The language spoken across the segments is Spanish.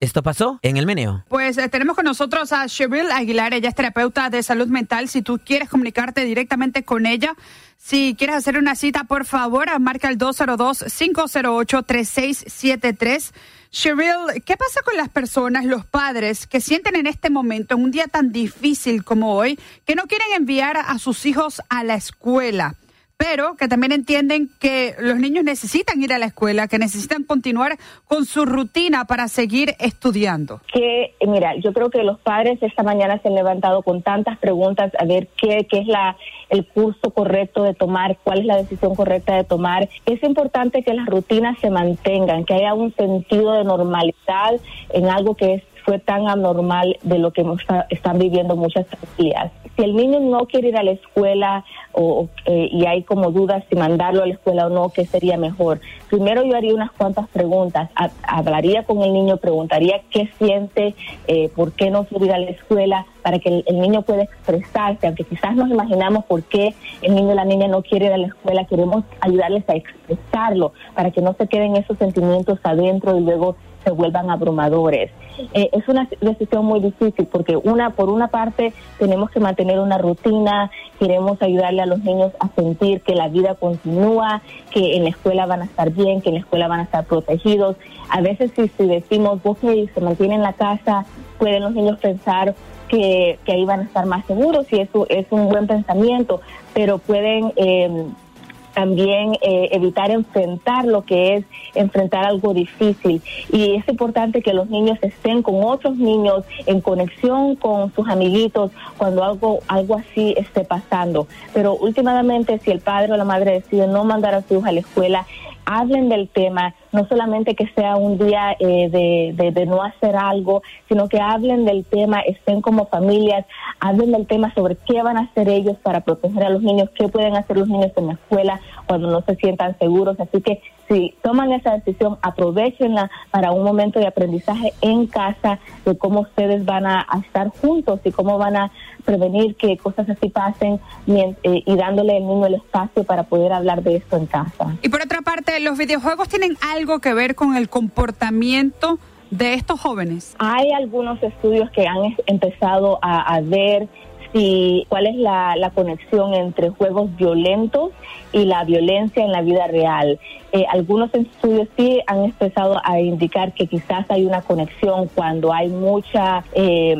Esto pasó en el meneo. Pues eh, tenemos con nosotros a Cheryl Aguilar, ella es terapeuta de salud mental. Si tú quieres comunicarte directamente con ella, si quieres hacer una cita, por favor, marca el 202-508-3673. Cheryl, ¿qué pasa con las personas, los padres, que sienten en este momento, en un día tan difícil como hoy, que no quieren enviar a sus hijos a la escuela? Pero que también entienden que los niños necesitan ir a la escuela, que necesitan continuar con su rutina para seguir estudiando. Que, mira, yo creo que los padres esta mañana se han levantado con tantas preguntas a ver qué, qué es la el curso correcto de tomar, cuál es la decisión correcta de tomar. Es importante que las rutinas se mantengan, que haya un sentido de normalidad en algo que fue tan anormal de lo que están viviendo muchas familias. Si el niño no quiere ir a la escuela o, eh, y hay como dudas si mandarlo a la escuela o no, ¿qué sería mejor? Primero yo haría unas cuantas preguntas, hablaría con el niño, preguntaría qué siente, eh, por qué no quiere ir a la escuela, para que el, niño pueda expresarse, aunque quizás nos imaginamos por qué el niño o la niña no quiere ir a la escuela, queremos ayudarles a expresarlo, para que no se queden esos sentimientos adentro y luego se vuelvan abrumadores. Eh, es una decisión muy difícil porque una por una parte tenemos que mantener una rutina, queremos ayudarle a los niños a sentir que la vida continúa, que en la escuela van a estar bien, que en la escuela van a estar protegidos. A veces si, decimos, ok, se mantiene en la casa, pueden los niños pensar que, que ahí van a estar más seguros y eso es un buen pensamiento, pero pueden... Eh, también eh, evitar enfrentar lo que es enfrentar algo difícil. Y es importante que los niños estén con otros niños en conexión con sus amiguitos cuando algo, algo así esté pasando. Pero últimamente, si el padre o la madre decide no mandar a su hijo a la escuela, hablen del tema, no solamente que sea un día eh, de, de, no hacer algo, sino que hablen del tema, estén como familias, hablen del tema sobre qué van a hacer ellos para proteger a los niños, qué pueden hacer los niños en la escuela cuando no se sientan seguros. Así que si toman esa decisión, aprovechenla para un momento de aprendizaje en casa de cómo ustedes van a, estar juntos y cómo van a prevenir que cosas así pasen eh, y dándole al niño el espacio para poder hablar de esto en casa. Y por otra parte, ¿los videojuegos tienen algo que ver con el comportamiento de estos jóvenes? Hay algunos estudios que han empezado a, ver si cuál es la, conexión entre juegos violentos y la violencia en la vida real. Eh, algunos estudios sí han empezado a indicar que quizás hay una conexión cuando hay mucha eh,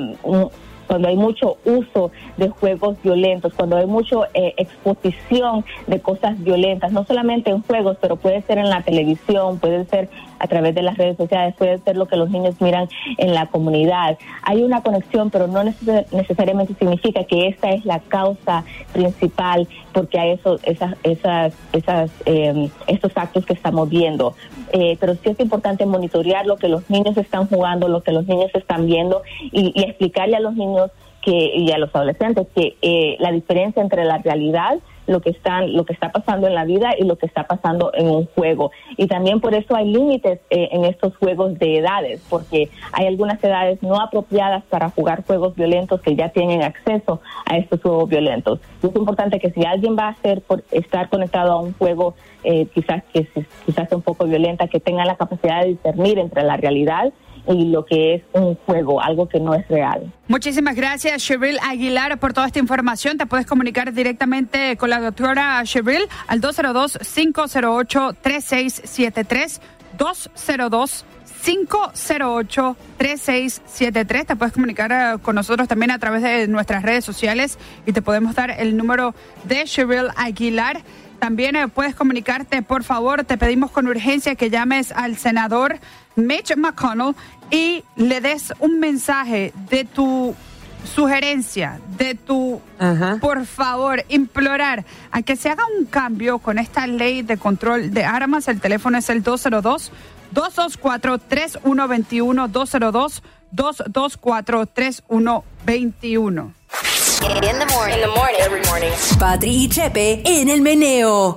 cuando hay mucho uso de juegos violentos, cuando hay mucha eh, exposición de cosas violentas, no solamente en juegos, pero puede ser en la televisión, puede ser a través de las redes sociales, puede ser lo que los niños miran en la comunidad. Hay una conexión, pero no necesariamente significa que esta es la causa principal porque hay eso, esas, esas, esas, eh, estos actos que estamos viendo. Eh, pero sí es importante monitorear lo que los niños están jugando, lo que los niños están viendo y, y explicarle a los niños que, y a los adolescentes que eh, la diferencia entre la realidad lo que están lo que está pasando en la vida y lo que está pasando en un juego. Y también por eso hay límites eh, en estos juegos de edades porque hay algunas edades no apropiadas para jugar juegos violentos que ya tienen acceso a estos juegos violentos. Es importante que si alguien va a hacer por estar conectado a un juego eh, quizás que quizás un poco violenta que tenga la capacidad de discernir entre la realidad y lo que es un juego, algo que no es real. Muchísimas gracias, Cheryl Aguilar, por toda esta información. Te puedes comunicar directamente con la doctora Cheryl al 202-508-3673. 202 508-3673. Te puedes comunicar eh, con nosotros también a través de nuestras redes sociales y te podemos dar el número de Cheryl Aguilar. También eh, puedes comunicarte, por favor, te pedimos con urgencia que llames al senador Mitch McConnell y le des un mensaje de tu sugerencia, de tu, por favor, implorar a que se haga un cambio con esta ley de control de armas. El teléfono es el 202 224 3121 202 224 3121. In the morning. In the morning. Every morning. Patri y Chepe en el meneo.